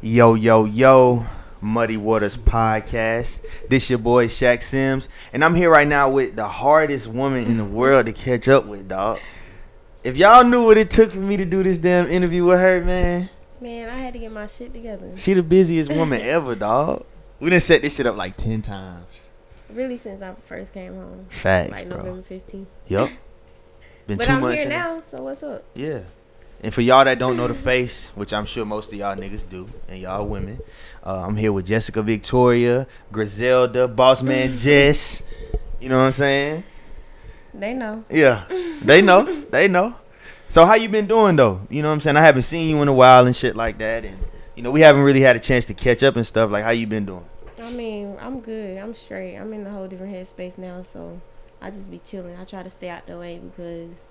Yo, yo, yo, Muddy Waters Podcast. This your boy Shaq Sims, and I'm here right now with the hardest woman in the world to catch up with, dog. If y'all knew what it took for me to do this damn interview with her, man, Man, I had to get my shit together. she the busiest woman ever, dog. We done set this shit up like ten times. Really, since I first came home, Facts, like bro. November 15th. Yup. Been But two I'm months. here now, so what's up? Yeah. And for y'all that don't know the face, which I'm sure most of y'all niggas do, and y'all women, uh, I'm here with Jessica Victoria, Griselda, Boss Man Jess. You know what I'm saying? They know. Yeah. They know. they know. So how you been doing though? You know what I'm saying? I haven't seen you in a while and shit like that, and you know we haven't really had a chance to catch up and stuff. Like how you been doing? I mean, I'm good. I'm straight. I'm in a whole different headspace now, so I just be chilling. I try to stay out the way because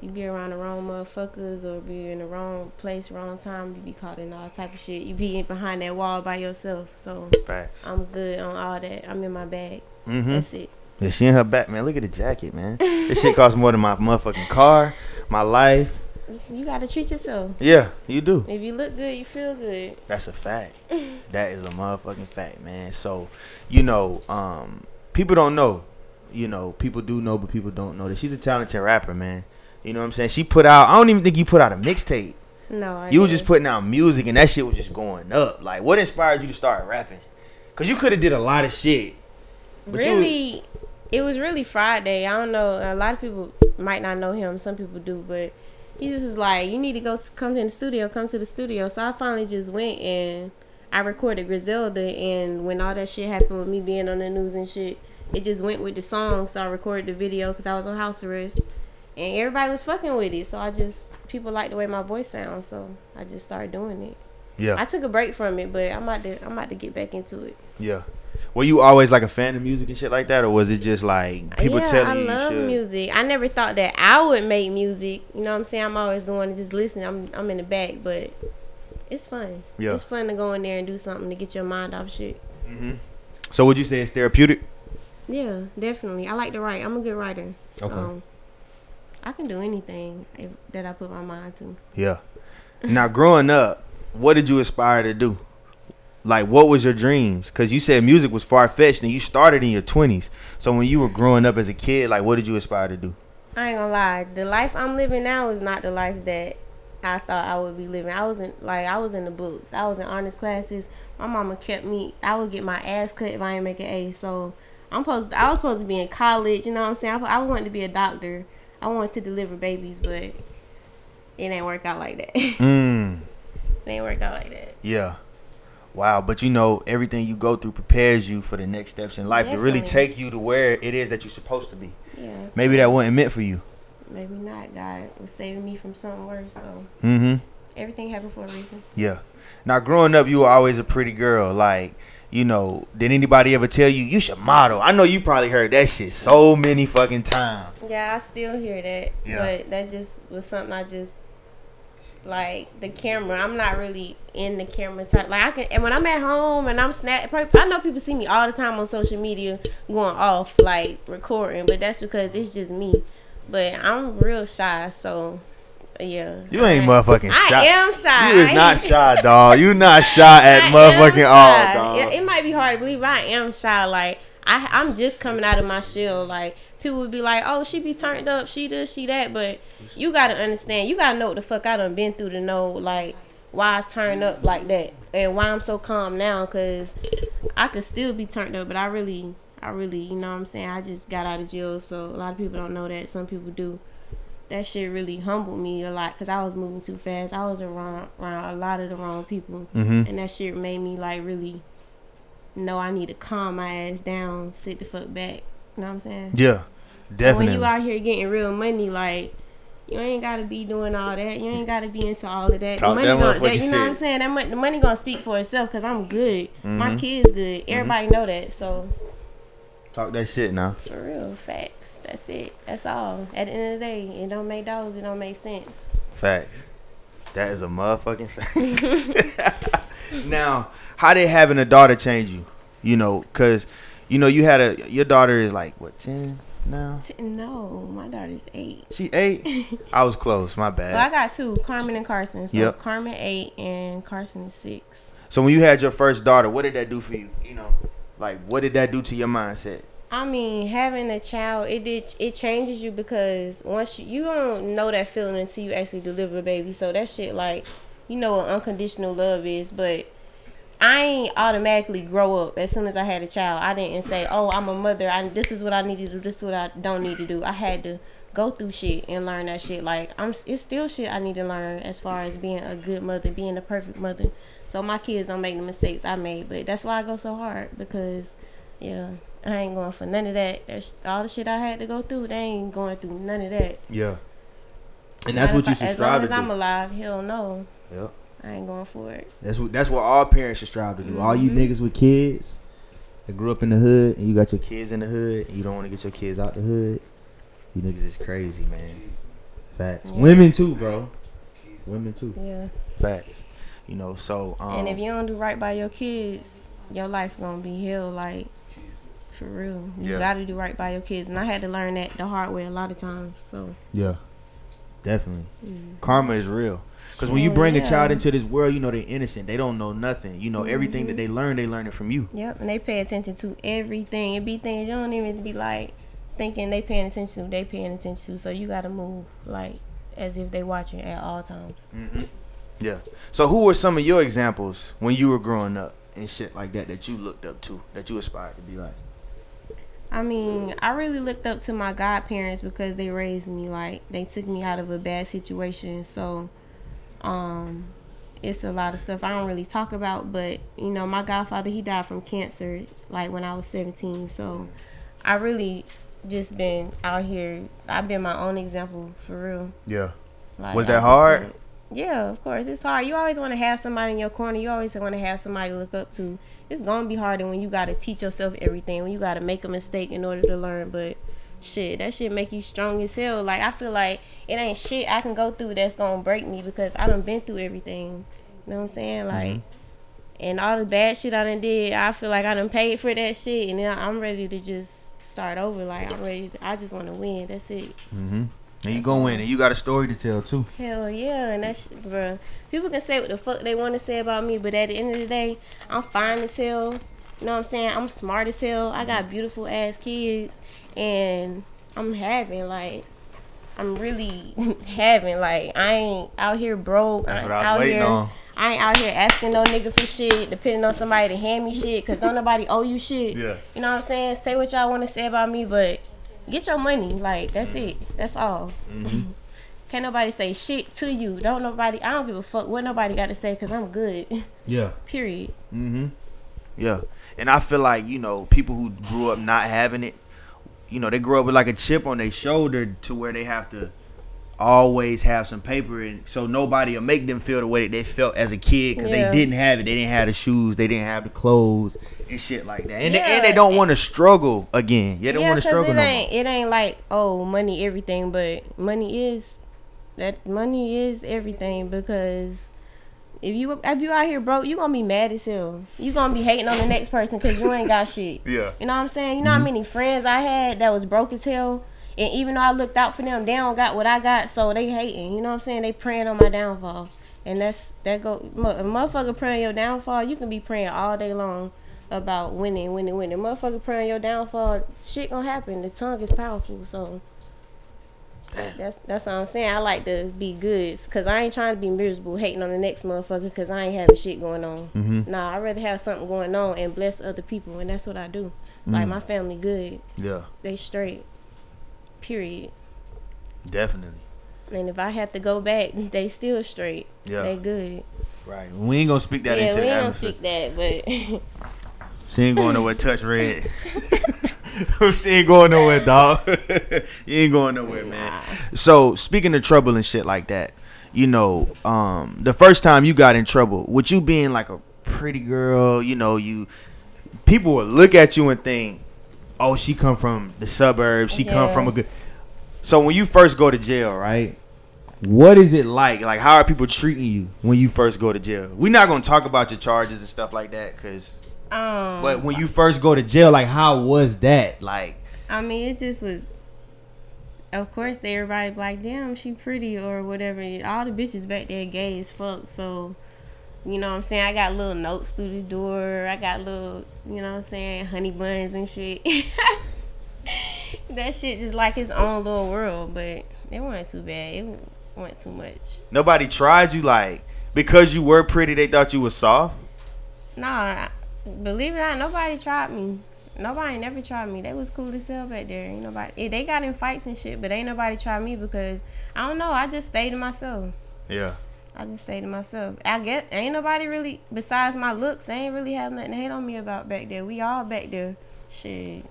you be around the wrong motherfuckers or be in the wrong place, wrong time. You be caught in all type of shit. You be in behind that wall by yourself. So Facts. I'm good on all that. I'm in my bag. Mm-hmm. That's it. Yeah, she in her back, man. Look at the jacket, man. this shit costs more than my motherfucking car, my life. You gotta treat yourself. Yeah, you do. If you look good, you feel good. That's a fact. that is a motherfucking fact, man. So, you know, um, people don't know. You know, people do know, but people don't know that she's a talented rapper, man. You know what I'm saying? She put out. I don't even think you put out a mixtape. No, I You were didn't. just putting out music, and that shit was just going up. Like, what inspired you to start rapping? Cause you could have did a lot of shit. but you- really it was really friday i don't know a lot of people might not know him some people do but he just was like you need to go to, come to the studio come to the studio so i finally just went and i recorded griselda and when all that shit happened with me being on the news and shit it just went with the song so i recorded the video because i was on house arrest and everybody was fucking with it so i just people like the way my voice sounds so i just started doing it Yeah. i took a break from it but i'm about to i'm about to get back into it yeah. Were you always like a fan of music and shit like that, or was it just like people yeah, telling I you you love should? music. I never thought that I would make music. You know what I'm saying? I'm always the one to just listen. I'm I'm in the back, but it's fun. Yeah. It's fun to go in there and do something to get your mind off shit. Mm-hmm. So would you say it's therapeutic? Yeah, definitely. I like to write. I'm a good writer. So Okay. I can do anything if, that I put my mind to. Yeah. Now, growing up, what did you aspire to do? Like, what was your dreams? Because you said music was far fetched, and you started in your twenties. So when you were growing up as a kid, like, what did you aspire to do? I ain't gonna lie. The life I'm living now is not the life that I thought I would be living. I was in like I was in the books. I was in honors classes. My mama kept me. I would get my ass cut if I didn't make an A. So I'm supposed. I was supposed to be in college. You know what I'm saying? I, I wanted to be a doctor. I wanted to deliver babies, but it ain't work out like that. it Mm, ain't work out like that. yeah. Wow. But you know, everything you go through prepares you for the next steps in life to really take you to where it is that you're supposed to be. Yeah. Maybe that wasn't meant for you. Maybe not. God was saving me from something worse. So Mm-hmm. everything happened for a reason. Yeah. Now, growing up, you were always a pretty girl. Like, you know, did anybody ever tell you you should model? I know you probably heard that shit so many fucking times. Yeah, I still hear that. Yeah. But that just was something I just like the camera. I'm not really in the camera type. Like I can, and when I'm at home and I'm snap, I know people see me all the time on social media going off like recording, but that's because it's just me. But I'm real shy, so yeah. You ain't I- motherfucking I shy. am shy. You is not shy, dog. You not shy at I motherfucking all, dog. It, it might be hard to believe, I am shy. Like I, I'm just coming out of my shell. Like people would be like, "Oh, she be turned up, she this, she that," but you gotta understand. You gotta know what the fuck I done been through to know like why I turn up like that and why I'm so calm now. Cause I could still be turned up, but I really, I really, you know what I'm saying. I just got out of jail, so a lot of people don't know that. Some people do that shit really humbled me a lot because I was moving too fast. I was around around a lot of the wrong people, Mhm. and that shit made me like really know I need to calm my ass down, sit the fuck back. You know what I'm saying? Yeah, But definitely. When you out here getting real money, like you ain't gotta be doing all that. You ain't gotta be into all of that. Talk the money that gonna, that, you know what I'm saying? That mon- the money gonna speak for itself because I'm good. My Mhm. kids good. Everybody know that. So Talk that shit now. for real, facts. That's it. That's all. At the end of the day, it don't make dollars. It don't make sense. Facts. That is a motherfucking fact. now, how did having a daughter change you? You know, cause you know you had a your daughter is like what 10, now? No, my daughter's eight. She eight. I was close. My bad. Well, I got two, Carmen and Carson. So Yep. Carmen eight and Carson is six. So when you had your first daughter, what did that do for you? You know, like what did that do to your mindset? I mean, having a child, it did it changes you because once you, you don't know that feeling until you actually deliver a baby. So that shit, like, you know what unconditional love is, but I ain't automatically grow up as soon as I had a child. I didn't say, "Oh, I'm a mother. I this is what I need to do. This is what I don't need to do." I had to go through shit and learn that shit. Like I'm, it's still shit I need to learn as far as being a good mother, being a perfect mother. So my kids don't make the mistakes I made, but that's why I go so hard because, yeah, I ain't going for none of that. That's all the shit I had to go through. They ain't going through none of that. Yeah. And that's what you should fact, As long as I'm do. alive, hell no, Yeah. I ain't going for it. That's what that's what all parents should strive to do. All you Mhm. niggas with kids that grew up in the hood and you got your kids in the hood and you don't want to get your kids out the hood, you niggas is crazy, man. Facts. Yeah. Women too, bro. Women too. Yeah. Facts. You know, so um and if you don't do right by your kids, your life gonna be hell. Like for real, you Yeah. gotta do right by your kids. And I had to learn that the hard way a lot of times. So Yeah. Definitely. mm. Karma is real. Cause when you Oh, bring a child into this world, you know they're innocent. They don't know nothing. You know everything Mm-hmm. that they learn, they learn it from you. yep, and they pay attention to everything. It be things you don't even be like thinking they paying attention to. They paying attention to. So you gotta move like as if they watching at all times. hmm Yeah. So who were some of your examples when you were growing up and shit like that that you looked up to, that you aspired to be like? I mean, I really looked up to my godparents because they raised me like they took me out of a bad situation. So, um, it's a lot of stuff I don't really talk about. But you know, my godfather he died from cancer like when I was seventeen. So, I really just been out here. I've been my own example for real. Yeah. Like, Was that just hard? been- yeah, of course. It's hard. You always want to have somebody in your corner. You always want to have somebody to look up to. It's going to be harder when you got to teach yourself everything, when you got to make a mistake in order to learn. But shit, that shit make you strong as hell. Like, I feel like it ain't shit I can go through that's going to break me because I done been through everything. You know what I'm saying? Like, and all the bad shit I done did, I feel like I done paid for that shit. And now I'm ready to just start over. Like, I'm ready. To, I just want to win. That's it. Mm-hmm. And you go in and you got a story to tell too. Hell yeah, and that's bro. People can say what the fuck they want to say about me, but at the end of the day, I'm fine as hell. You know what I'm saying? I'm smart as hell. I got beautiful ass kids, and I'm having like, I'm really having like, I ain't out here broke. That's what I was out waiting here, on. I ain't out here asking no nigga for shit, depending on somebody to hand me shit, cause don't nobody owe you shit. Yeah. You know what I'm saying? Say what y'all want to say about me, but get your money. Like that's it. That's all. Mm-hmm. Can't nobody say shit to you. Don't nobody. I don't give a fuck what nobody got to say because I'm good. Yeah. Period. Mm-hmm. Yeah. And I feel like, you know, people who grew up not having it, you know, they grew up with like a chip on their shoulder to where they have to always have some paper and so nobody will make them feel the way that they felt as a kid because Yeah. they didn't have it. They didn't have the shoes, they didn't have the clothes and shit like that. And, they, and they don't want to struggle again. Yeah, they don't yeah, want to struggle it no ain't. more. It ain't like oh money everything, but money is that money is everything because. If you if you out here broke, you gonna be mad as hell. You gonna be hating on the next person because you ain't got shit. Yeah. You know what I'm saying? You know how mm-hmm. many friends I had that was broke as hell, and even though I looked out for them, they don't got what I got, so they hating. You know what I'm saying? They praying on my downfall, and that's that go. A motherfucker praying your downfall, you can be praying all day long about winning, winning, winning. Motherfucker praying your downfall, shit gonna happen. The tongue is powerful, so. Damn. That's that's what I'm saying. I like to be good, cause I ain't trying to be miserable, hating on the next motherfucker, cause I ain't having shit going on. Mm-hmm. Nah, I'd rather have something going on and bless other people, and that's what I do. Like Mm. my family good, Yeah, they straight. Period. definitely. And if I have to go back, they still straight. Yeah. They good. Right. We ain't gonna speak that yeah, into we the ain't gonna atmosphere. speak that, but She ain't going nowhere. Touch red. she ain't going nowhere, dog. you ain't going nowhere, man. So speaking of trouble and shit like that, you know, um, the first time you got in trouble, with you being like a pretty girl, you know, you people would look at you and think, "Oh, she come from the suburbs. She come from a good." So when you first go to jail, right? What is it like? Like, how are people treating you when you first go to jail? We're not gonna talk about your charges and stuff like that, cause um, but when you first go to jail, like how was that? Like I mean, it just was of course, everybody like, damn, she pretty or whatever. All the bitches back there gay as fuck. So, you know what I'm saying? I got little notes through the door. I got little, you know what I'm saying, honey buns and shit. that shit just like its own little world, but it wasn't too bad. It wasn't too much. Nobody tried you like because you were pretty. They thought you was soft. Nah, believe it or not, nobody tried me. Nobody never tried me. They was cool as hell back there. Ain't nobody. Yeah, they got in fights and shit, but ain't nobody tried me because I don't know. I just stayed to myself. Yeah. I just stayed to myself. I get ain't nobody really besides my looks. They ain't really have nothing to hate on me about back there. We all back there. Shit.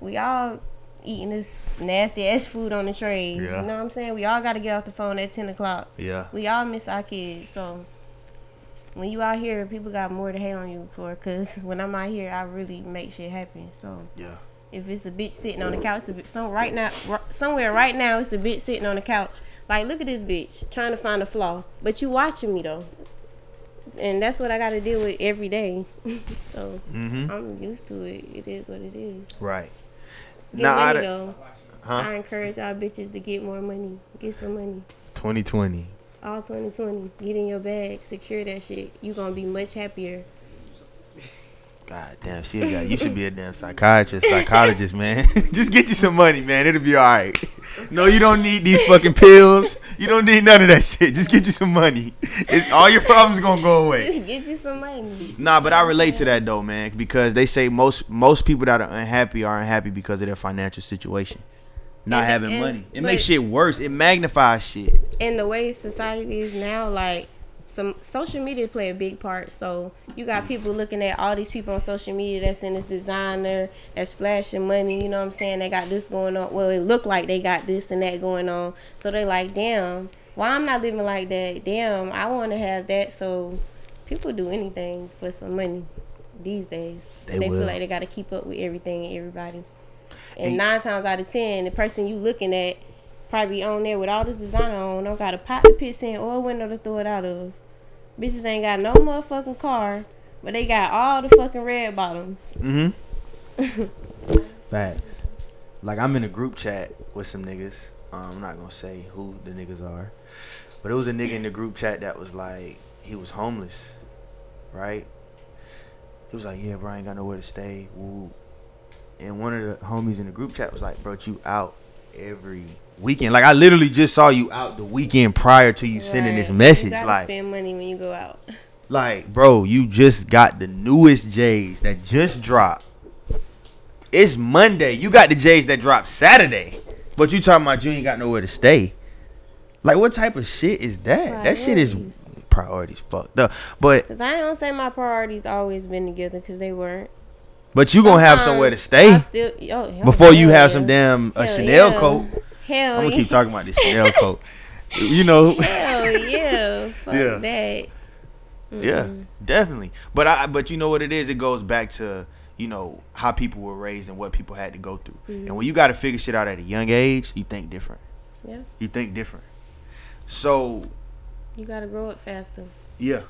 We all eating this nasty ass food on the trays. Yeah. You know what I'm saying? We all got to get off the phone at ten o'clock. Yeah. We all miss our kids. So when you out here, people got more to hate on you for. Cause when I'm out here, I really make shit happen. So Yeah. If it's a bitch sitting on the couch, it's a bitch, some right now, r- somewhere right now, it's a bitch sitting on the couch. Like, look at this bitch trying to find a flaw, but you watching me though, and that's what I got to deal with every day. so Mm-hmm. I'm used to it. It is what it is. Right. Get I money though. Huh? I encourage y'all bitches to get more money. Get some money. 2020. All 2020. Get in your bag. Secure that shit. You gonna be much happier. God damn, she. You should be a damn psychiatrist, psychologist, man. Just get you some money, man. It'll be all right. No, you don't need these fucking pills. You don't need none of that shit. Just get you some money. It's, all your problems gonna go away. Just get you some money. Nah, but I relate to that though, man, because they say most most people that are unhappy are unhappy because of their financial situation, not And- having and- money. It makes shit worse. It magnifies shit. and the way society is now, like some social media play a big part. So you got people looking at all these people on social media that's in this designer, that's flashing money. You know what I'm saying? They got this going on. Well, it looked like they got this and that going on. So they like, damn, why I'm not living like that? Damn, I want to have that. So people do anything for some money these days. They And they feel like they got to keep up with everything and everybody. And And- nine times out of ten, the person you looking at probably on there with all this designer on, don't got a pot to piss in or a window to throw it out of. Bitches ain't got no motherfucking car, but they got all the fucking red bottoms. Mm-hmm. Facts. Like I'm in a group chat with some niggas. Um, I'm not gonna say who the niggas are, but it was a nigga in the group chat that was like he was homeless, right? He was like, "Yeah, bro, I ain't got nowhere to stay." Woo. And one of the homies in the group chat was like, "Bro, you out every weekend? Like I literally just saw you out the weekend prior to you sending this message. Like, spend money when you go out. like, bro, you just got the newest J's that just dropped. It's Monday. You got the J's that dropped Saturday. But you talking about you ain't got nowhere to stay. Like what type of shit is that? That shit is Priorities. priorities fucked up. But Cause I don't say my priorities always been together, cause they weren't. But you gonna have somewhere to stay still, hell before you yeah. have some damn a Hell Chanel yeah. coat. Hell I'm gonna yeah. keep talking about this Chanel coat. You know, Hell yeah. Fuck Yeah. that. Yeah, definitely. But I but you know what it is? It goes back to, you know, how people were raised and what people had to go through. Mm-hmm. And when you gotta figure shit out at a young age, you think different. Yeah. You think different. So You gotta grow up faster. yeah,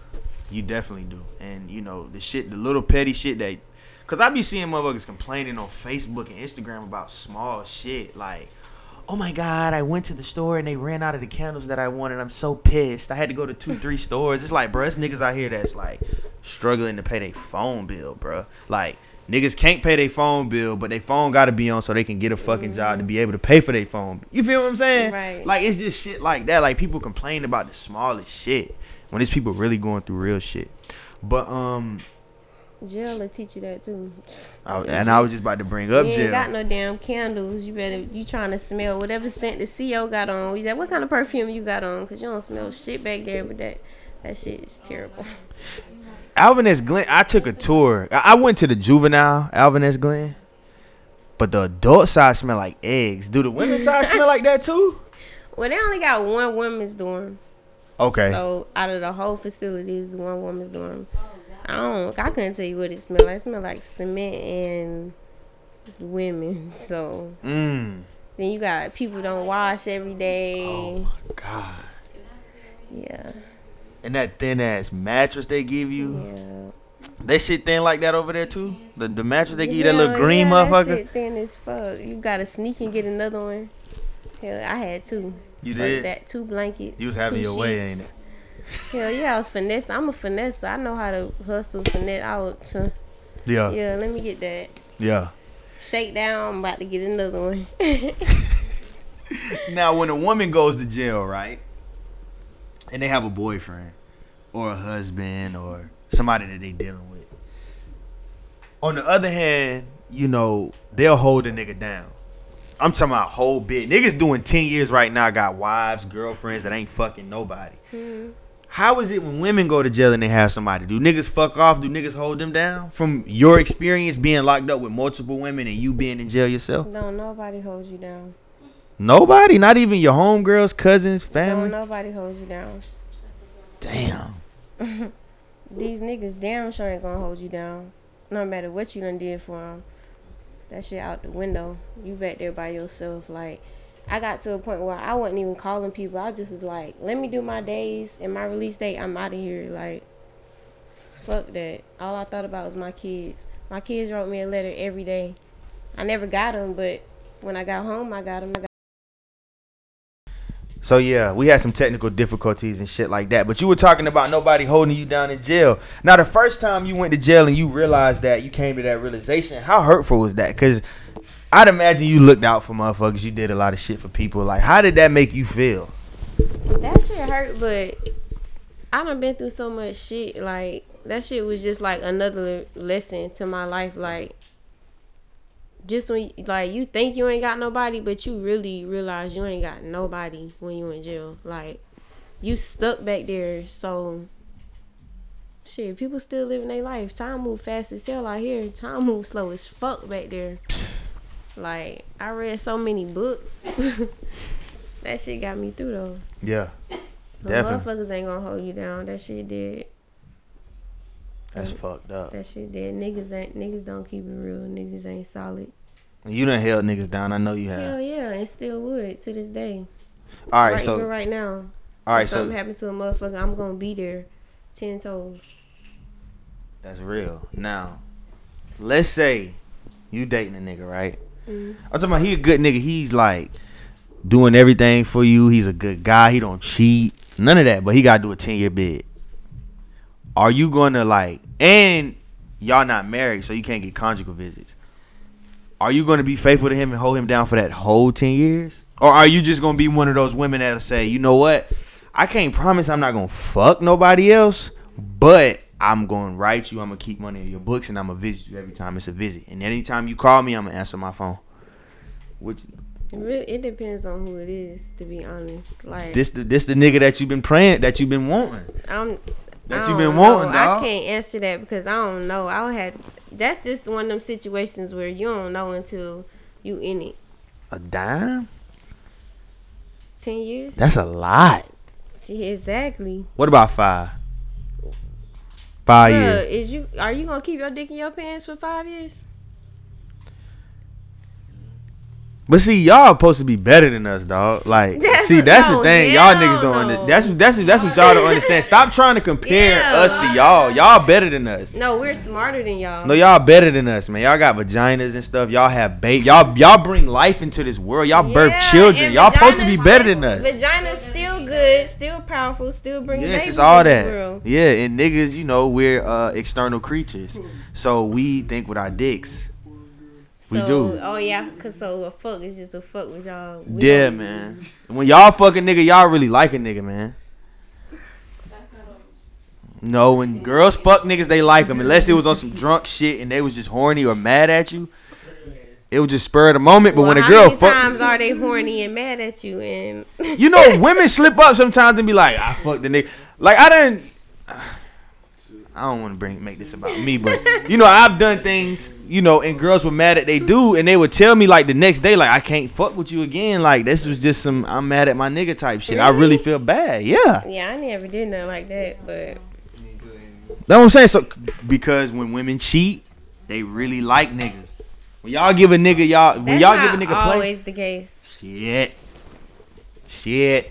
you definitely do. And you know, the shit the little petty shit that cause I be seeing motherfuckers complaining on Facebook and Instagram about small shit like Oh my god, I went to the store and they ran out of the candles that I wanted. I'm so pissed. I had to go to two, three stores. It's like, bro, it's niggas out here that's like struggling to pay their phone bill, bro. Like, niggas can't pay their phone bill, but their phone gotta be on so they can get a fucking job to be able to pay for their phone. You feel what I'm saying? Right. Like, it's just shit like that. Like, people complain about the smallest shit when it's people really going through real shit. But, um, Jail will teach you that too. I, and I was just about to bring up you jail. ain't got no damn candles. You better you trying to smell whatever scent the CO got on. You like, what kind of perfume you got on? Cause you don't smell shit back there. But that that shit is terrible. Alvin S. Glenn, I took a tour. I I went to the juvenile Alvin S. Glenn, but the adult side smell like eggs. Do the women's side smell like that too? Well, they only got one women's dorm. Okay. So out of the whole facility, is one woman's dorm. I don't. I couldn't tell you what it smelled like. It smelled like cement and women. So Mm. then you got people don't wash every day. Oh my god. Yeah, And that thin ass mattress they give you, yeah. they shit thin like that over there too. The the mattress they give you that little green yeah, that motherfucker. shit thin as fuck. You gotta sneak and get another one. Hell, I had two. You Like did. that two blankets. You was having your way, sheets. ain't it? Hell yeah, I was finesse. I'm a finesse. I know how to hustle, finesse. I uh, Yeah. yeah, let me get that. Yeah. Shake down. I'm about to get another one. Now, when a woman goes to jail, right, and they have a boyfriend or a husband or somebody that they dealing with. On the other hand, you know they'll hold a nigga down. I'm talking about whole bit. Niggas doing ten years right now got wives, girlfriends that ain't fucking nobody. How is it when women go to jail and they have somebody? Do niggas fuck off? Do niggas hold them down? From your experience being locked up with multiple women and you being in jail yourself? no, nobody holds you down. Nobody, not even your homegirls, cousins, family. No, nobody holds you down. Damn. These niggas damn sure ain't gonna hold you down. No matter what you done did for them. That shit out the window. You back there by yourself. Like, I got to a point where I wasn't even calling people. I just was like, let me do my days and my release date. I'm out of here. Like, fuck that. All I thought about was my kids. My kids wrote me a letter every day. I never got them, but when I got home, I got them. I got So yeah, we had some technical difficulties and shit like that. But you were talking about nobody holding you down in jail. Now, the first time you went to jail and you realized that, you came to that realization. How hurtful was that? Because I'd imagine you looked out for motherfuckers. You did a lot of shit for people. Like, how did that make you feel? That shit hurt, but I done been through so much shit. Like that shit was just like another lesson to my life. Like just when like you think you ain't got nobody, but you really realize you ain't got nobody when you in jail. Like you stuck back there. So shit, people still living their life. Time move fast as hell out here. Time move slow as fuck back there. Like I read so many books. that shit got me through though. Yeah, The Definitely. motherfuckers ain't gonna hold you down. That shit did. that's fucked up. That shit did. Niggas ain't niggas don't keep it real. Niggas ain't solid. You done held niggas down. I know you have. Hell yeah, and still would to this day. All right, right so right now. all right, if something so happens to a motherfucker, I'm gonna be there, ten toes. That's real. Now, let's say you dating a nigga, right? Mhm. I'm talking about he a good nigga. He's like doing everything for you. He's a good guy. He don't cheat. None of that. But he gotta do a 10 year bid. Are you gonna like and y'all not married, so you can't get conjugal visits. Are you gonna be faithful to him and hold him down for that whole 10 years? Or are you just gonna be one of those women that'll say, you know what? I can't promise I'm not gonna fuck nobody else, but I'm gonna write you, I'm gonna keep money in your books, and I'm gonna visit you every time it's a visit. And anytime you call me, I'm gonna answer my phone. Which It really it depends on who it is. To be honest, like this the this the nigga that you've been praying that you've been wanting. I'm. That you don't been wanting, I can't answer that because I don't know. I had. That's just one of them situations where you don't know until you in it. A dime? Ten years. That's a lot. Exactly. What about five? Five Bruh, years. is you are you gonna keep your dick in your pants for five years? But see, y'all supposed to be better than us, dog. Like, That's see, that's the thing. Y'all niggas don't. Under, that's that's that's what y'all don't understand. Stop trying to compare Yeah. us to y'all. Y'all better than us. No, we're smarter than y'all. No, y'all better than us, man. Y'all got vaginas and stuff. Y'all have baby. Y'all y'all bring life into this world. Y'all birth children. Y'all supposed to be better than us. Vagina's still good, still powerful, still bringing Yes, babies it's all that. Yeah, and niggas, you know, we're uh, external creatures, so we think with our dicks. We do. Oh yeah, cause so a fuck is just a fuck with y'all. We Yeah, man. When y'all fuck a nigga, y'all really like a nigga, man. No, when girls fuck niggas, they like them. Unless it was on some drunk shit and they was just horny or mad at you. It was just spur of the moment. But Well, when a how girl many fuck, times are they horny and mad at you? And you know, women slip up sometimes and be like, "I fucked the nigga." Like I didn't. I don't want to bring make this about me, but you know, I've done things, you know, and girls were mad at they do, and they would tell me like the next day, like I can't fuck with you again. Like this was just some I'm mad at my nigga type shit. I really Really? feel bad. Yeah, yeah, I never did nothing like that. But that's what I'm saying. So because when women cheat, they really like niggas. When y'all give a nigga y'all, when that's y'all not give a nigga play, always the case. shit, shit.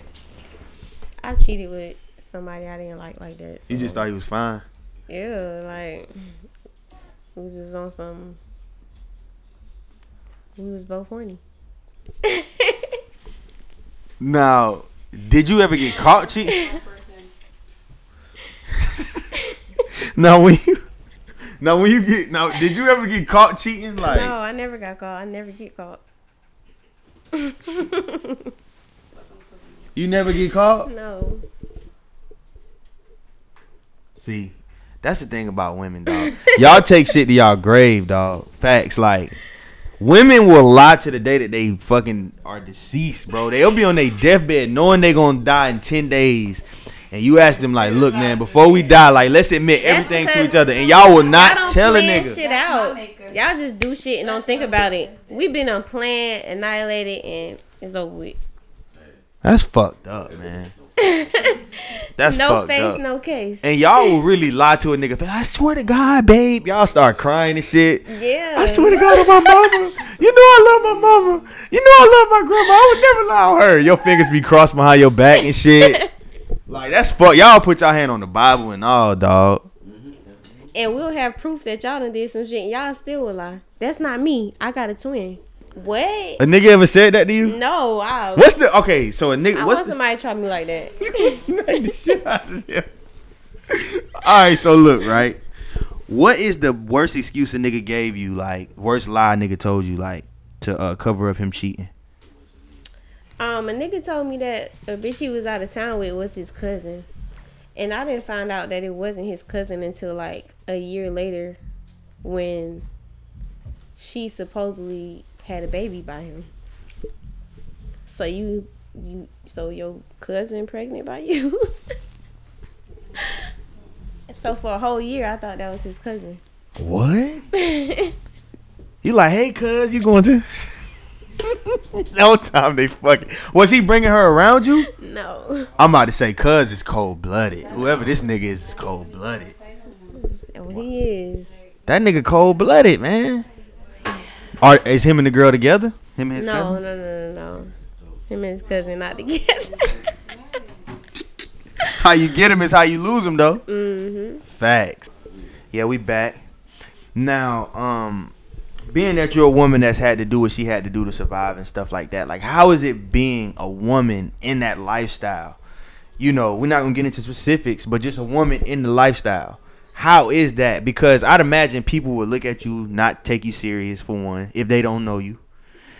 I cheated with somebody I didn't like like that. You just thought he was fine. Yeah, like we was just on some. We was both horny. Now, did you ever get caught cheating? now when you now when you get now, did you ever get caught cheating? Like no, I never got caught. I never get caught. you never get caught? No. See, that's the thing about women, dog. y'all take shit to y'all grave, dog. Facts, like women will lie to the day that they fucking are deceased, bro. They'll be on their deathbed knowing they're gonna die in ten days. And you ask them like, look, man, before we die, like, let's admit That's everything to each other, and y'all will not tell a nigga. shit out. Y'all just do shit and don't think about it. We've been unplanned, annihilated, and it's over with. That's fucked up, man. That's no fucked face, up. no case. And y'all will really lie to a nigga. I swear to God, babe. Y'all start crying and shit. yeah. I swear to God on my mama. You know I love my mama. You know I love my grandma. I would never lie on her. Your fingers be crossed behind your back and shit. Like that's fuck. Y'all put y'all hand on the Bible and all, dog. And we'll have proof that y'all done did some shit. And y'all still will lie. That's not me. I got a twin. What? A nigga ever said that to you? No, I. What's the okay? So a nigga, I what's want the, somebody to try me like that. you gonna smack the shit out of them? All right, so look, right. What is the worst excuse a nigga gave you? Like worst lie a nigga told you, like to uh, cover up him cheating. Um, a nigga told me that a bitch he was out of town with was his cousin, and I didn't find out that it wasn't his cousin until like a year later, when she supposedly had a baby by him. So you, you, so your cousin pregnant by you? so for a whole year, I thought that was his cousin. What? You like, hey, cuz, you going to? no time they fucking. Was he bringing her around you? No, I'm about to say, cuz is cold blooded. Whoever this nigga is is cold blooded. and he is. That nigga cold blooded, man. Are is him and the girl together? Him and his no, cousin? no, no, no, no. Him and his cousin not together. How you get him is how you lose him, though. mm-hmm. Facts. Yeah, we back. Now, um, being that you're a woman that's had to do what she had to do to survive and stuff like that, like how is it being a woman in that lifestyle? You know, we're not gonna get into specifics, but just a woman in the lifestyle. How is that? Because I'd imagine people would look at you, not take you serious for one, if they don't know you.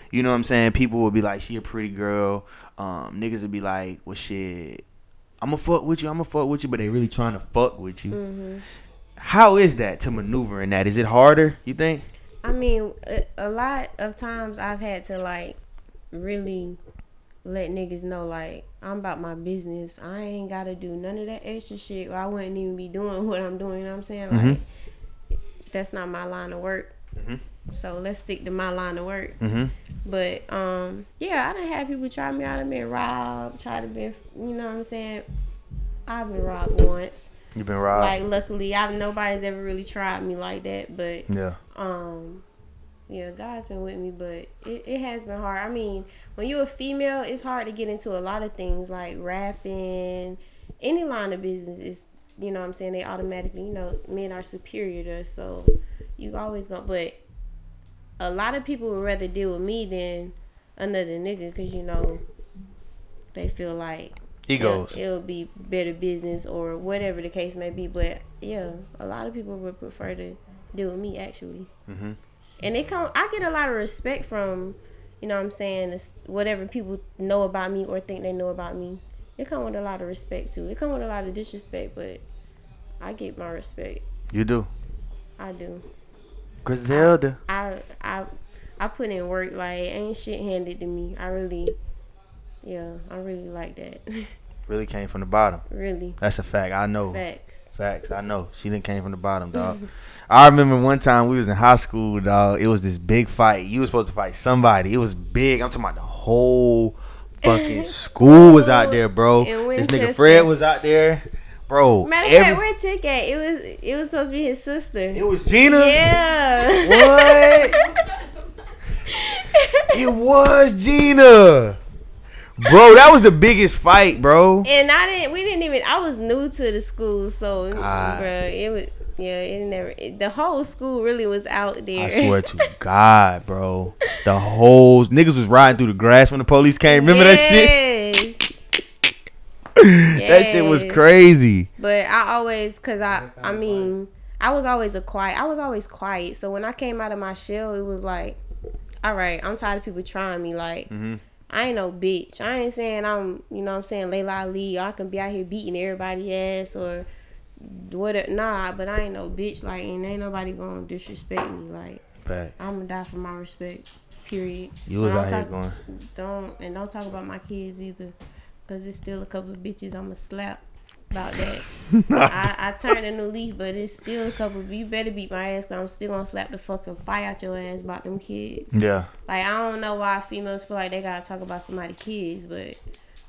You know what I'm saying? People would be like, "She a pretty girl." Um, niggas would be like, "Well, shit, I'm gonna fuck with you. I'm gonna fuck with you," but they really trying to fuck with you. Mm-hmm. How is that to maneuver in that? Is it harder? You think? I mean, a, a lot of times I've had to like really let niggas know like I'm about my business. I ain't gotta do none of that extra shit, or I wouldn't even be doing what I'm doing. You know what I'm saying? Like that's not my line of work. So let's stick to my line of work. Mm-hmm. But um, yeah, I done had people try me out. I've been robbed, try to be, you know what I'm saying? I've been robbed once. You've been robbed? Like luckily, I've nobody's ever really tried me like that. But yeah. um yeah god's been with me but it, it has been hard i mean when you're a female it's hard to get into a lot of things like rapping any line of business is you know what i'm saying they automatically you know men are superior to us so you always gonna but a lot of people would rather deal with me than another nigga because you know they feel like Egos. it'll, it'll be better business or whatever the case may be but yeah a lot of people would prefer to deal with me actually Mhm. And it come i get a lot of respect from you know what i'm saying it's whatever people know about me or think they know about me. It come with a lot of respect too. It come with a lot of disrespect but i get my respect. You do. i do. Griselda. i i i put in work like ain't shit handed to me. I really yeah i really like that Really came from the bottom. really That's a fact. I know. facts Facts. I know. She didn't came from the bottom, dog. I remember one time we was in high school, dog. It was this big fight. You was supposed to fight somebody. It was big. I'm talking about the whole fucking school was out there, bro. This nigga Fred was out there, bro. Matter of every- fact, where Tick at? It was it was supposed to be his sister. it was Gina. Yeah. What? it was Gina. Bro, that was the biggest fight, bro. and I didn't. We didn't even. I was new to the school, so God. bro, it was. Yeah, it never. It, the whole school really was out there. I swear to God, bro. The whole niggas was riding through the grass when the police came. Remember that shit? That shit was crazy. But I always, cause I, I mean, I was always a quiet. I was always quiet. So when I came out of my shell, it was like, all right, I'm tired of people trying me. Like, Mm-hmm. I ain't no bitch. I ain't saying I'm, you know, what I'm saying Laila Ali. I can be out here beating everybody ass or whatever. Nah, but I ain't no bitch. Like, and ain't nobody gonna disrespect me. Like, Facts. I'm gonna die for my respect. Period. You was out here talk- going. Don't and don't talk about my kids either, cause it's still a couple of bitches I'ma slap about that. I, I turned a new leaf, but it's still a couple. Of, you better beat my ass, cause I'm still gonna slap the fucking fire out your ass about them kids. Yeah. Like I don't know why females feel like they gotta talk about somebody's kids, but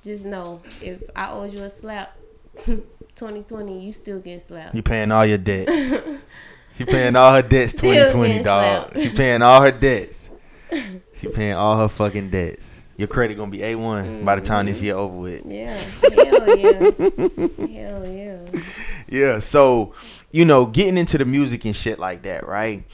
just know if I owed you a slap, 2020, you still get slapped. You paying all your debts. she paying all her debts 2020, dog. slapped. She paying all her debts. She paying all her fucking debts. Your credit gonna be A1 by the time Mm-hmm. this year over with. Yeah, hell yeah, hell yeah. Yeah, so you know, getting into the music and shit like that, right?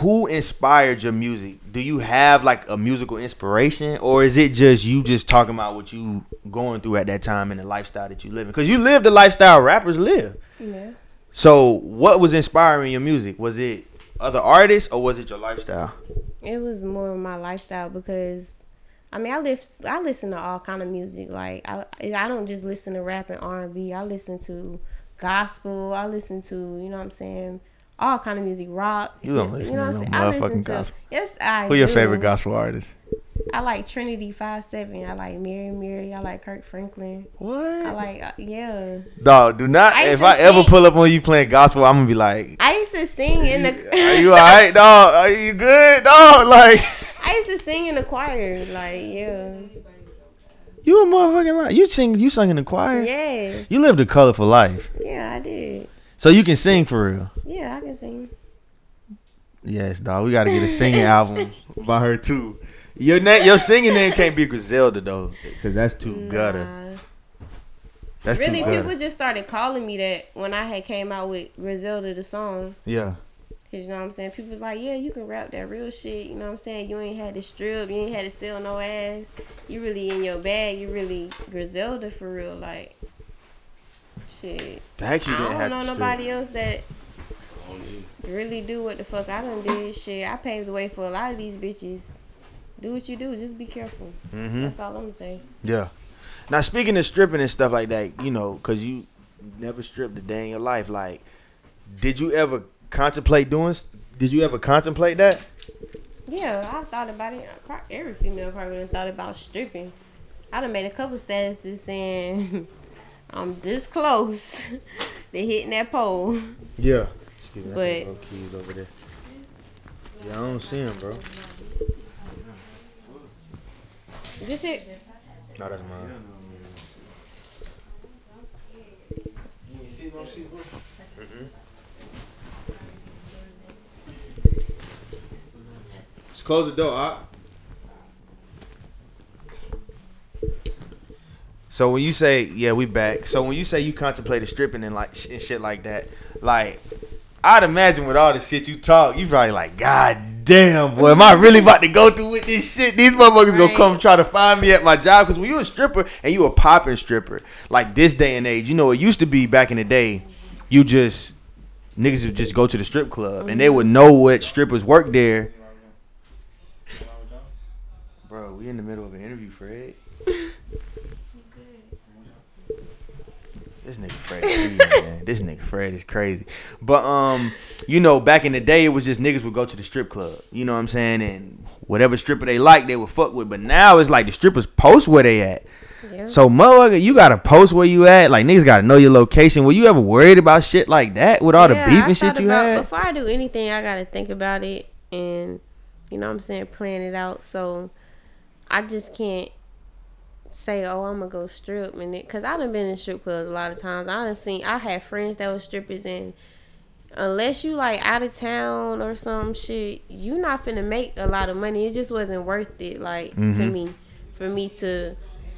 Who inspired your music? Do you have like a musical inspiration, or is it just you just talking about what you going through at that time and the lifestyle that you living? Because you live the lifestyle rappers live. Yeah. So, what was inspiring your music? Was it other artists or was it your lifestyle? It was more of my lifestyle because, I mean, I live, I listen to all kind of music. Like I, I don't just listen to rap and R and B. I listen to gospel. I listen to, you know, what I'm saying, all kind of music, rock. You don't listen know to what I'm saying? I motherfucking listen to- gospel. Yes, I. Who your do. favorite gospel artist? I like Trin-i-tee Five Seven. I like Mary Mary. I like Kirk Franklin. What? I like uh, yeah. Dog, do not. I if I ever pull up on you playing gospel, I'm gonna be like, I used to sing in the. Are you alright, dog? Are you good, dog? Like, I used to sing in the choir. Like yeah. you a motherfucking lie. You sing, you sing in the choir. Yes. You lived a colorful life, Yeah, I did. So you can sing for real. Yeah, I can sing. Yes, dog. We gotta get a singing album by her too. Your name, your singing name can't be Griselda though, because that's too gutter. That's really, too gutter. people just started calling me that when I had came out with Griselda the song. yeah. Cause you know what I'm saying. People was like, yeah, you can rap that real shit. You know what I'm saying. You ain't had to strip. You ain't had to sell no ass. You really in your bag. You really Griselda for real. Like, shit. Facts, you I didn't don't have know to strip. nobody else that really do what the fuck I done did. Shit, I paved the way for a lot of these bitches. Do what you do. Just be careful. Mm-hmm. That's all I'm gonna say. Yeah. Now speaking of stripping and stuff like that, you know, cause you never stripped a day in your life. Like, did you ever contemplate doing? Did you ever contemplate that? Yeah, I thought about it. Every female probably done thought about stripping. I done made a couple statuses saying I'm this close to hitting that pole. Yeah. Excuse me. I think keys over there. Yeah, I don't see him, bro. Is this it? No, that's mine. Mm-hmm. Just close the door, Op. So when you say, yeah, we back. So when you say you contemplated stripping and like and shit like that, like I'd imagine with all the shit you talk, you probably like, God damn, boy, am I really about to go through with this shit? These motherfuckers gonna come try to find me at my job. Cause when you a stripper and you a popping stripper, like this day and age, you know, it used to be back in the day, you just niggas would just go to the strip club and they would know what strippers work there. Bro, we in the middle of an interview, Fred. This nigga Fred, crazy, man. This nigga Fred is crazy. But um, you know, back in the day, it was just niggas would go to the strip club. You know what I'm saying? And whatever stripper they like, they would fuck with. But now it's like the strippers post where they at. Yeah. So motherfucker, you gotta post where you at. Like niggas gotta know your location. Were you ever worried about shit like that with all Yeah, the beef and shit you about- had? Before I do anything, I gotta think about it and you know what I'm saying, plan it out. So I just can't say, oh, I'm gonna go strip and it, cause I done been in strip clubs a lot of times. I done seen, I had friends that were strippers and unless you like out of town or some shit, you not finna make a lot of money. It just wasn't worth it, like to Mhm. me, for me to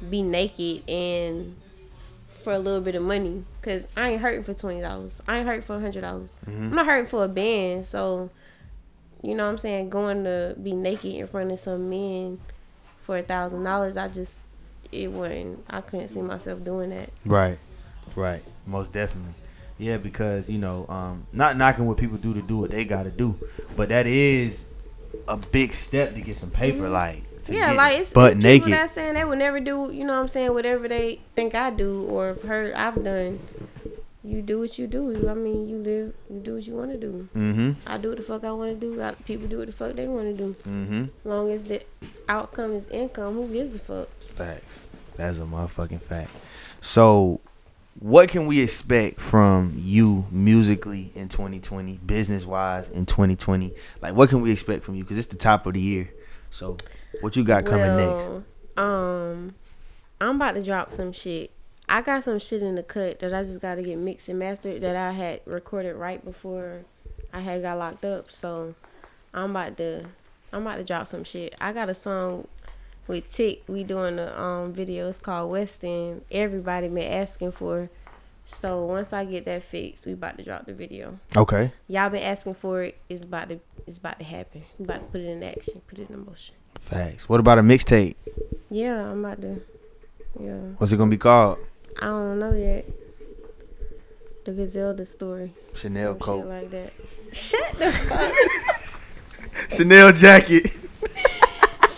be naked and for a little bit of money. Cause I ain't hurting for twenty dollars. I ain't hurting for hundred dollars. I'm not hurting for a band. So, you know what I'm saying? Going to be naked in front of some men for a thousand dollars, I just it wasn't. I couldn't see myself doing that. Right, right, most definitely. Yeah, because you know, um, not knocking what people do to do what they got to do, but that is a big step to get some paper. Mhm. Like, Yeah, like it's, butt it's naked. people that saying they would never do. You know what I'm saying? Whatever they think I do or have heard I've done. You do what you do. I mean, you live. You do what you want to do. mm-hmm. I do what the fuck I want to do. I, people do what the fuck they want to do. Mm-hmm. As long as the outcome is income, who gives a fuck? Facts. That's a motherfucking fact. So, what can we expect from you musically in 2020, business wise in 2020? Like, what can we expect from you? Because it's the top of the year. So, what you got coming next? Um, I'm about to drop some shit. I got some shit in the cut that I just got to get mixed and mastered that I had recorded right before I had got locked up. So I'm about to I'm about to drop some shit. I got a song with Tick. We doing a um video. It's called West End. Everybody been asking for. So once I get that fixed, we about to drop the video. Okay. Y'all been asking for it. It's about to it's about to happen. We about to put it in action. Put it in motion. Facts. What about a mixtape? Yeah, I'm about to. Yeah, What's it gonna be called? I don't know yet. The Griselda story. Chanel Some coat. Shit like that. Shut the fuck. Chanel jacket.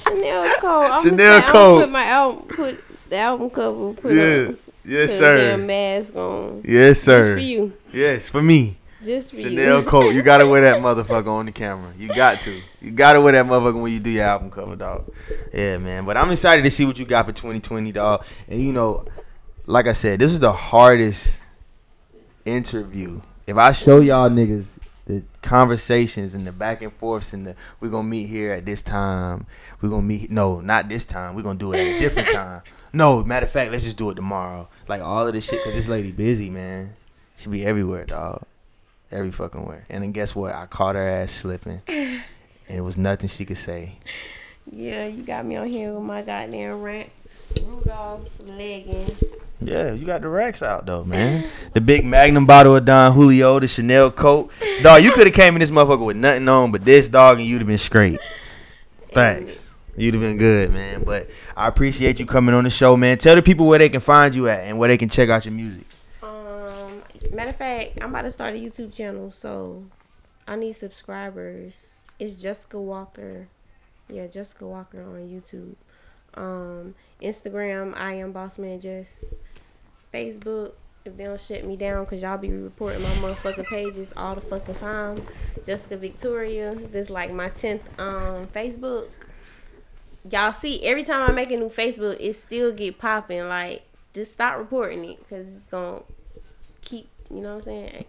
Chanel coat. I'm Chanel Chanel coat. Put my album. Put the album cover. Put yeah. a, Yes, put a damn sir. mask on. Yes, sir. Just for sir. you. Yes, for me. Just for Chanel you. coat. You gotta wear that motherfucker on the camera. You got to. You gotta wear that motherfucker when you do your album cover, dog. Yeah, man. But I'm excited to see what you got for 2020, dog. And you know, like I said, this is the hardest interview. If I show y'all niggas the conversations and the back and forths and the we're gonna meet here at this time. We're gonna meet no, not this time. We're gonna do it at a different time. No, matter of fact, let's just do it tomorrow. Like all of this shit, cause this lady busy, man. She be everywhere, dog. Every fucking where. And then guess what? I caught her ass slipping. And it was nothing she could say. Yeah, you got me on here with my goddamn rant. Rudolph leggings. Yeah, you got the racks out though, man. The big Magnum bottle of Don Julio, the Chanel coat. Dog, you could have came in this motherfucker with nothing on but this dog and you'd have been straight. Thanks. You'd have been good, man. But I appreciate you coming on the show, man. Tell the people where they can find you at and where they can check out your music. Um, matter of fact, I'm about to start a YouTube channel, so I need subscribers. It's Jessica Walker. Yeah, Jessica Walker on YouTube. Um, Instagram, I am Bossman Jess. Facebook, if they don't shut me down, cause y'all be reporting my motherfucking pages all the fucking time. Jessica Victoria. This like my tenth um Facebook. Y'all see, every time I make a new Facebook, it still get popping. Like, just stop reporting it, cause it's gonna keep. You know what I'm saying?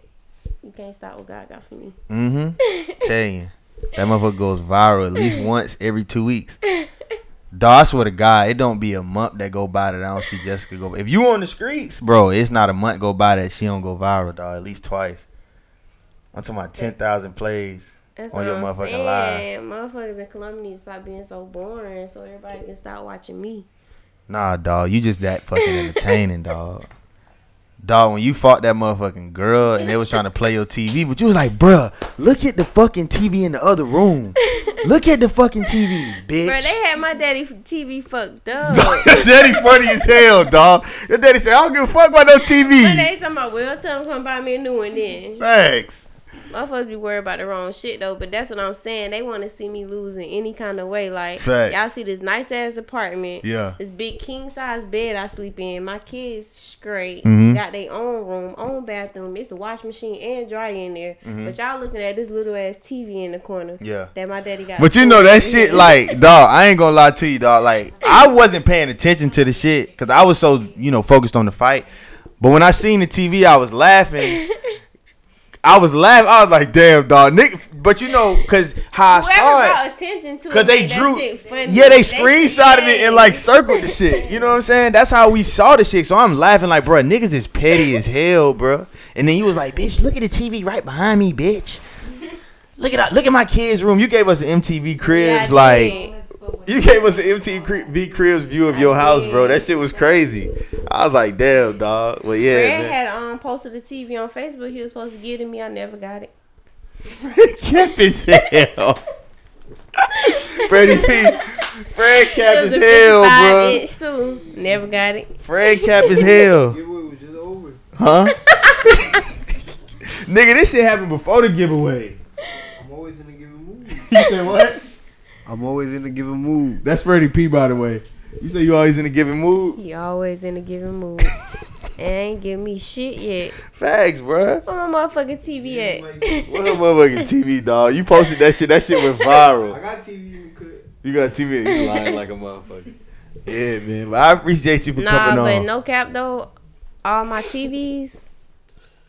You can't stop what God got for me. Mm-hmm. Tell you. That motherfucker goes viral at least once every two weeks. Dog, I swear to God, it don't be a month that go by that I don't see Jessica go. If you on the streets, bro, it's not a month go by that she don't go viral, dog. At least twice. I'm talking about ten thousand plays. That's On your I'm motherfucking saying. Motherfuckers in Columbia need to stop being so boring, so everybody can stop watching me. Nah, dog, you just that fucking entertaining, dog. Dog, when you fought that motherfucking girl and they was trying to play your TV, but you was like, bruh, look at the fucking TV in the other room. Look at the fucking TV, bitch. Bro, they had my daddy TV fucked up. Daddy funny as hell, dog. Your daddy said, I don't give a fuck about no But TV. they talking about, well, tell them come buy me a new one then. Thanks. Motherfuckers be worried about the wrong shit though, but that's what I'm saying. They want to see me lose in any kind of way. Like Facts. y'all see this nice ass apartment, Yeah. this big king size bed I sleep in. My kids straight, Mhm. got their own room, own bathroom. It's a wash machine and dryer in there. But y'all looking at this little ass TV in the corner. Mm-hmm. Yeah. that my daddy got. But you know that shit, like, dog. I ain't gonna lie to you, dog. Like, I wasn't paying attention to the shit because I was so, you know, focused on the fight. But when I seen the TV, I was laughing. I was laughing. I was like, "Damn, dog, Nick." But you know, cause how I Whoever saw it, attention to Cause it, they drew, yeah, they screenshotted it and like circled the shit. You know what I'm saying? That's how we saw the shit. So I'm laughing like, bro, niggas is petty as hell, bro. And then you was like, bitch, look at the TV right behind me, bitch. Look at look at my kids' room. You gave us an MTV Cribs, Yeah, like did. You gave us an MTV Cribs view of your I house, bro. That shit was crazy. I was like, damn, dog. Well, yeah, Fred man. had um posted the TV on Facebook. He was supposed to give it to me. I never got it. Cap as hell. Freddie P. Fred cap It is hell, 55 bro. inch too. Never got it. Fred cap is hell, Giveaway was just over. huh? Nigga, this shit happened before the giveaway. I'm always in a given mood. You said what? I'm always in a given mood. That's Freddie P, by the way. You say you always in a given mood? He always in a given mood. and ain't give me shit yet. Facts, bruh. Where my motherfucking TV at? What a motherfucking TV, dog. You posted that shit. That shit went viral. I viral. got TV in the cut. You got TV. You lying like a motherfucker. Yeah, man. But I appreciate you for Nah, coming but on. no cap though. All my TVs,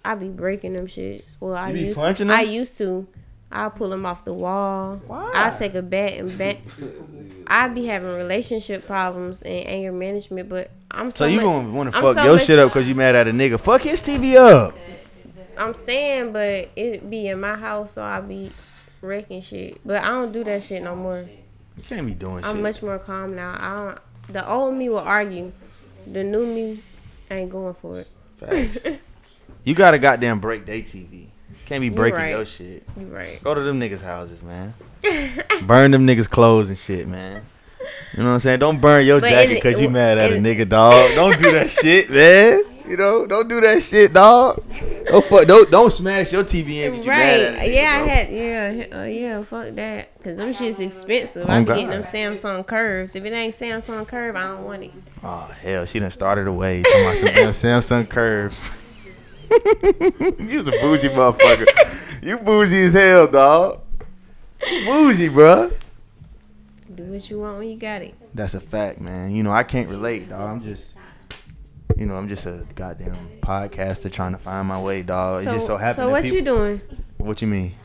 I be breaking them shit. Well, I You be used punching them? I used to. I'll pull them off the wall. Why? I'll take a bat and bat. I be having relationship problems and anger management, but I'm so, so you much- gonna want to fuck so your much- shit up because you mad at a nigga? Fuck his TV up. I'm saying, but it be in my house, so I be wrecking shit. But I don't do that shit no more. You can't be doing I'm shit. much more calm now. I don't. The old me will argue. The new me ain't going for it. Facts. you gotta goddamn break day TV. Can't be breaking right. your shit. You right. Go to them niggas' houses, man. burn them niggas' clothes and shit, man. You know what I'm saying? Don't burn your But jacket because you mad at a nigga, dog. Don't do that shit, man. You know, don't do that shit, dog. Don't fuck, don't don't smash your TV in because you mad at nigga, Yeah. I had. Yeah. Uh, yeah. Fuck that. Cause them shit's expensive. I Oh, be God. getting them Samsung curves. If it ain't Samsung curve, I don't want it. Oh hell, she done started away. Talking about some damn Samsung Curve. You's a bougie motherfucker. You bougie as hell, dog. You bougie, bruh. Do what you want when you got it. That's a fact, man. You know, I can't relate, dog. I'm just, you know, I'm just a goddamn podcaster trying to find my way, dog. It just so happened. So what people, you doing? What you mean?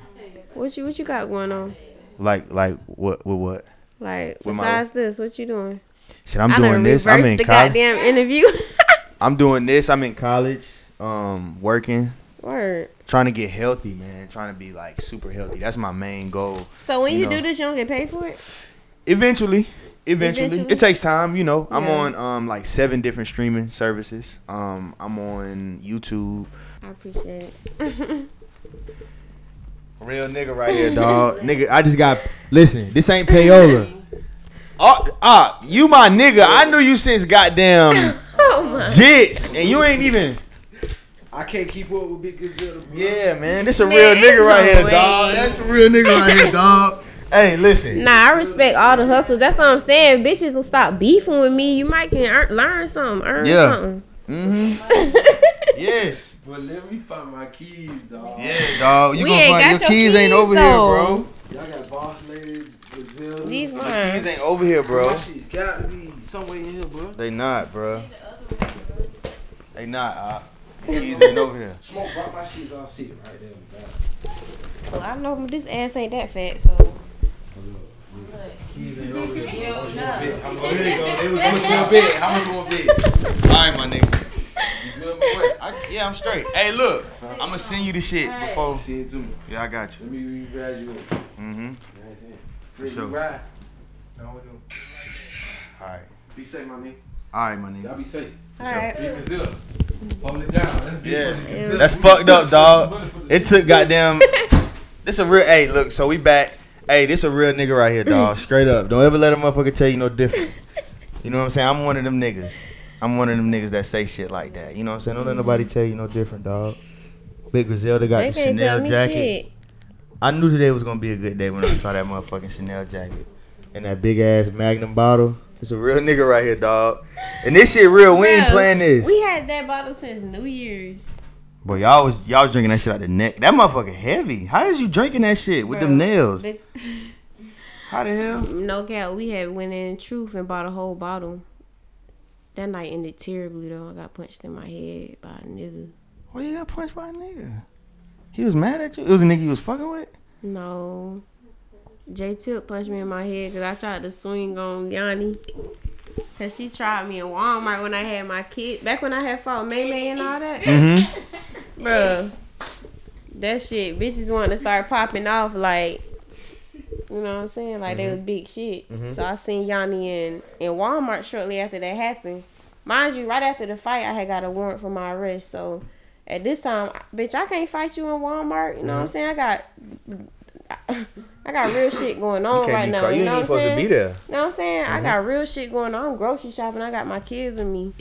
What you what you got going on? Like, like what? With what? Like With my- besides this, what you doing? Shit, I'm I doing this. I'm in the college. goddamn interview. I'm doing this. I'm in college. Um, working, Word. trying to get healthy, man. Trying to be like super healthy. That's my main goal. So when You you, know. do this, you don't get paid for it. Eventually, eventually, Eventually? it takes time. You know, I'm on um like seven different streaming services. Um, I'm on YouTube. I appreciate it. Real nigga right here, dog. nigga, I just got listen. This ain't payola. Ah, ah, you my nigga. I knew you since goddamn Oh my. jits, and you ain't even. I can't keep up with Big Gazelle. bro. Yeah, man, this a Man, real nigga ain't right no here, way. dog. That's a real nigga right here, dog. Hey, listen. Nah, I respect all the hustles. That's what I'm saying. Bitches will stop beefing with me. You might can earn, learn something, earn Yeah. something. Mm-hmm. Yes. But let me find my keys, dog. Yeah, dog. You We gonna ain't find got your your keys ain't over though. here, bro. Y'all got Boss Lady, Brazil. These My mine. keys ain't over here, bro. My shit's got to be somewhere in here, bro. They not, bro. They not. Uh, the keys ain't over here. Smoke brought my shit's all sitting right there. in the back. Well, I know this ass ain't that fat, so Keys ain't over here. How much you want to bet? How much go. They was how much you want to bet? How much you want to bet? All right, my nigga. You good, my boy? I, yeah, I'm straight. Hey, look, I'm gonna send you the shit before. Send it to me. Yeah, I got you. Let me re-ride you up. Mm-hmm. what I'm saying? Free sure. ride. All right. Be safe, my nigga. All right, my nigga. Y'all be safe. Alright. Big Gazelle. Hold it down. Let's Yeah. That's fucked up, dog. It took goddamn. This a real. Hey, look. So we back. Hey, this a real nigga right here, dog. Straight up. Don't ever let a motherfucker tell you no different. You know what I'm saying? I'm one of them niggas. I'm one of them niggas that say shit like that. You know what I'm saying? Don't let nobody tell you no different, dog. Big Griselda got they the Chanel jacket. shit. I knew today was gonna be a good day when I saw that motherfucking Chanel jacket and that big ass Magnum bottle. It's a real nigga right here, dog. And this shit real. We ain't playing this. We had that bottle since New Year's. Boy, y'all was y'all was drinking that shit out the neck. That motherfucker heavy. How is you drinking that shit with them nails? but- How the hell? No cap, we had went in truth and bought a whole bottle. That night ended terribly though. I got punched in my head by a nigga. Why you got punched by a nigga? He was mad at you. It was a nigga you was fucking with. No. J Tip punched me in my head because I tried to swing on Yanni. Cause she tried me in Walmart when I had my kid. Back when I had fought May May and all that. Mm-hmm. Bruh. That shit, bitches wanted to start popping off like, you know what I'm saying? Like they mm-hmm. was big shit. Mm-hmm. So I seen Yanni in, in Walmart shortly after that happened. Mind you, right after the fight, I had got a warrant for my arrest. So at this time, bitch, I can't fight you in Walmart. You know what I'm mm-hmm. saying? I got I got real shit going on right now. you you ain't know I'm supposed to be there. know what I'm saying? I Mm-hmm. got real shit going on. I'm grocery shopping. I got my kids with me.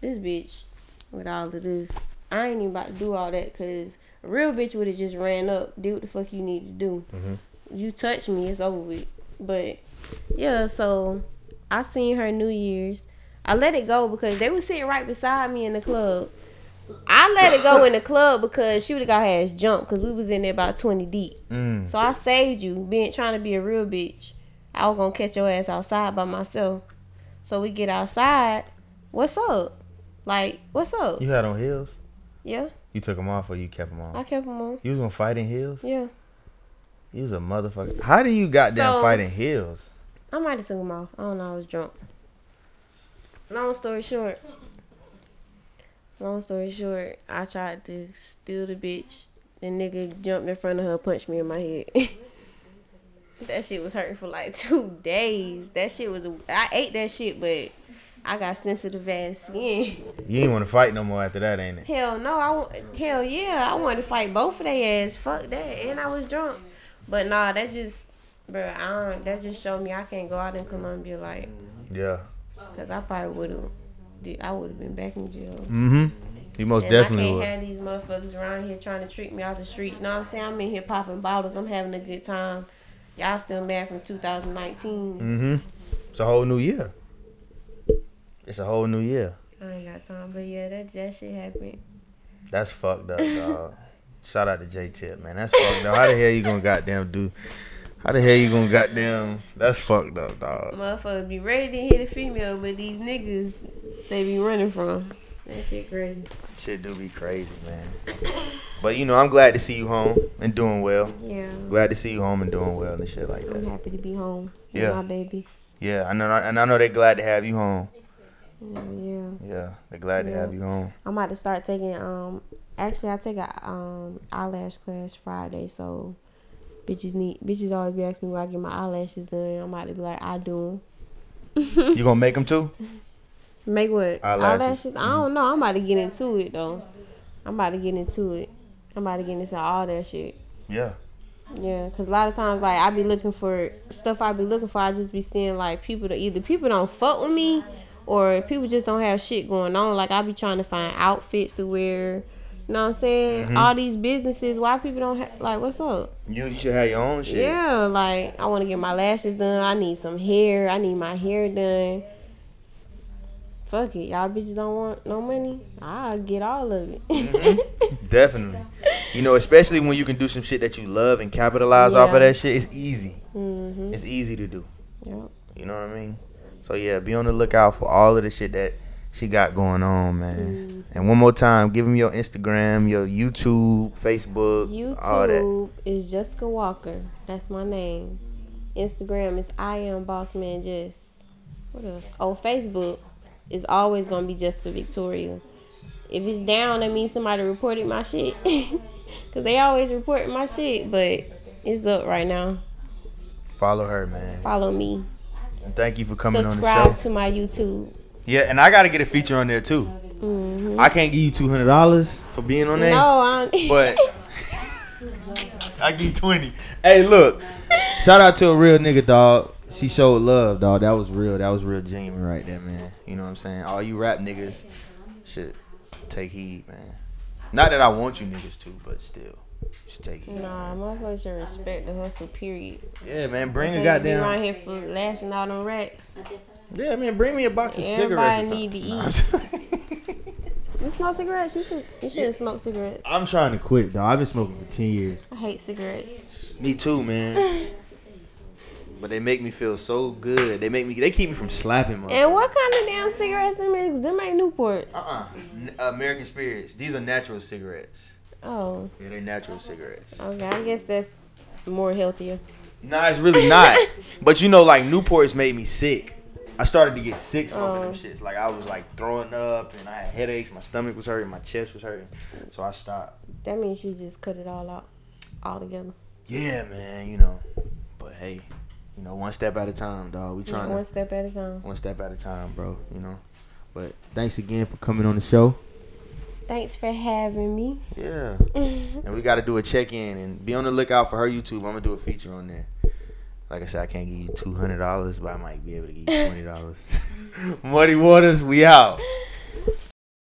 This bitch with all of this. I ain't even about to do all that because a real bitch would have just ran up, did what the fuck you need to do. Mm-hmm. You touch me, it's over with. But yeah, so I seen her New Year's. I let it go because they was sitting right beside me in the club. I let it go in the club because she would have got her ass jumped because we was in there about 20 deep. Mm. So I saved you, being trying to be a real bitch. I was gonna catch your ass outside by myself. So we get outside. What's up? Like, what's up? You had on heels. Yeah, You took them off or you kept them on? I kept them on. You was gonna fight in heels? Yeah, You was a motherfucker. How do you goddamn So- fight in heels? I might have took them off. I don't know. I was drunk. Long story short. Long story short, I tried to steal the bitch. The nigga jumped in front of her, punched me in my head. that shit was hurting for like two days. That shit was. I ate that shit, but I got sensitive ass skin. You ain't want to fight no more after that, ain't it? Hell no, I hell yeah, I wanted to fight both of their ass. Fuck that, and I was drunk. But nah, that just, bro, I don't. That just showed me I can't go out in Columbia like, Yeah. cause I probably would have. I would have been back in jail. Mm-hmm. You most and definitely I can't would. have these motherfuckers around here trying to trick me off the streets. You Know what I'm saying? I'm in here popping bottles. I'm having a good time. Y'all still mad from 2019. Mm-hmm. It's a whole new year. It's a whole new year. I ain't got time, but yeah, that that shit happened. That's fucked up, dog. Shout out to J Tip, man. That's fucked up. How the hell you gonna goddamn do? How the hell you gonna goddamn? That's fucked up, dog. Motherfuckers be ready to hit a female, but these niggas they be running from. That shit crazy. Shit do be crazy, man. But you know, I'm glad to see you home and doing well. Yeah. Glad to see you home and doing well and shit like that. I'm happy to be home with Yeah. my babies. Yeah, I know, and I know they're glad to have you home. Yeah, yeah. Yeah, they're glad to have you home. I'm about to start taking um actually I take a um eyelash class Friday, so bitches need bitches always be asking me where I get my eyelashes done. I'm about to be like, I do. You gonna make them too? Make what? Eyelashes. Eyelashes? I don't know. I'm about to get into it though. I'm about to get into it. I'm about to get into all that shit. Yeah. Yeah, cause a lot of times like I be looking for stuff I be looking for. I just be seeing like people that either people don't fuck with me, or people just don't have shit going on. Like I be trying to find outfits to wear. You know what I'm saying? Mm-hmm. All these businesses, why people don't have like what's up? You, you should have your own shit. Yeah, like I want to get my lashes done. I need some hair. I need my hair done. Fuck it, y'all bitches don't want no money. I'll get all of it. Mm-hmm. Definitely. You know, especially when you can do some shit that you love and capitalize off of that shit, it's easy. hmm It's easy to do. Yep. You know what I mean? So yeah, be on the lookout for all of the shit that she got going on, man. Mm-hmm. And one more time, give them your Instagram, your YouTube, Facebook, all that. YouTube is Jessica Walker. That's my name. Instagram is I am Boss Man Jess. What else? Oh, Facebook is always gonna be Jessica Victoria. If it's down, that means somebody reported my shit. Cause they always report my shit, but it's up right now. Follow her, man. Follow me. And thank you for coming Subscribe on the show. Subscribe to my YouTube. Yeah, and I gotta get a feature on there too. I can't give you two hundred dollars for being on there, Mm-hmm. No, I'm. but I give you twenty. Hey, look, shout out to a real nigga, dog. She showed love, dog. That was real. That was real genuine right there, man. You know what I'm saying? All you rap niggas should take heed, man. Not that I want you niggas to, but still, you should take heed. Nah, motherfuckers should respect the hustle. Period. Yeah, man. Bring a be around here for lashing out on racks. Yeah, I mean, Bring me a box of Everybody cigarettes. or need to something. You smoke cigarettes? You should. You should smoke cigarettes. I'm trying to quit, dog. I've been smoking for ten years. I hate cigarettes. Me too, man. but they make me feel so good. They make me. They keep me from slapping, man. And what kind of damn cigarettes them is? Them ain't Newports. Uh uh American Spirits. These are natural cigarettes. Oh, Yeah, they're natural cigarettes. okay. I guess that's more healthier. Nah, it's really not. but you know, like Newports made me sick. I started to get sick smoking them Oh. shits. Like I was like throwing up and I had headaches. My stomach was hurting. My chest was hurting. So I stopped. That means you just cut it all out, all together. Yeah, man. You know. But hey, you know, one step at a time, dog. We trying to One to step at a time. one step at a time, bro. You know. But thanks again for coming on the show. Thanks for having me. Yeah. and we got to do a check in and be on the lookout for her YouTube. I'm gonna do a feature on there. Like I said, I can't give you two hundred dollars, but I might be able to give you twenty dollars. Muddy Waters, we out.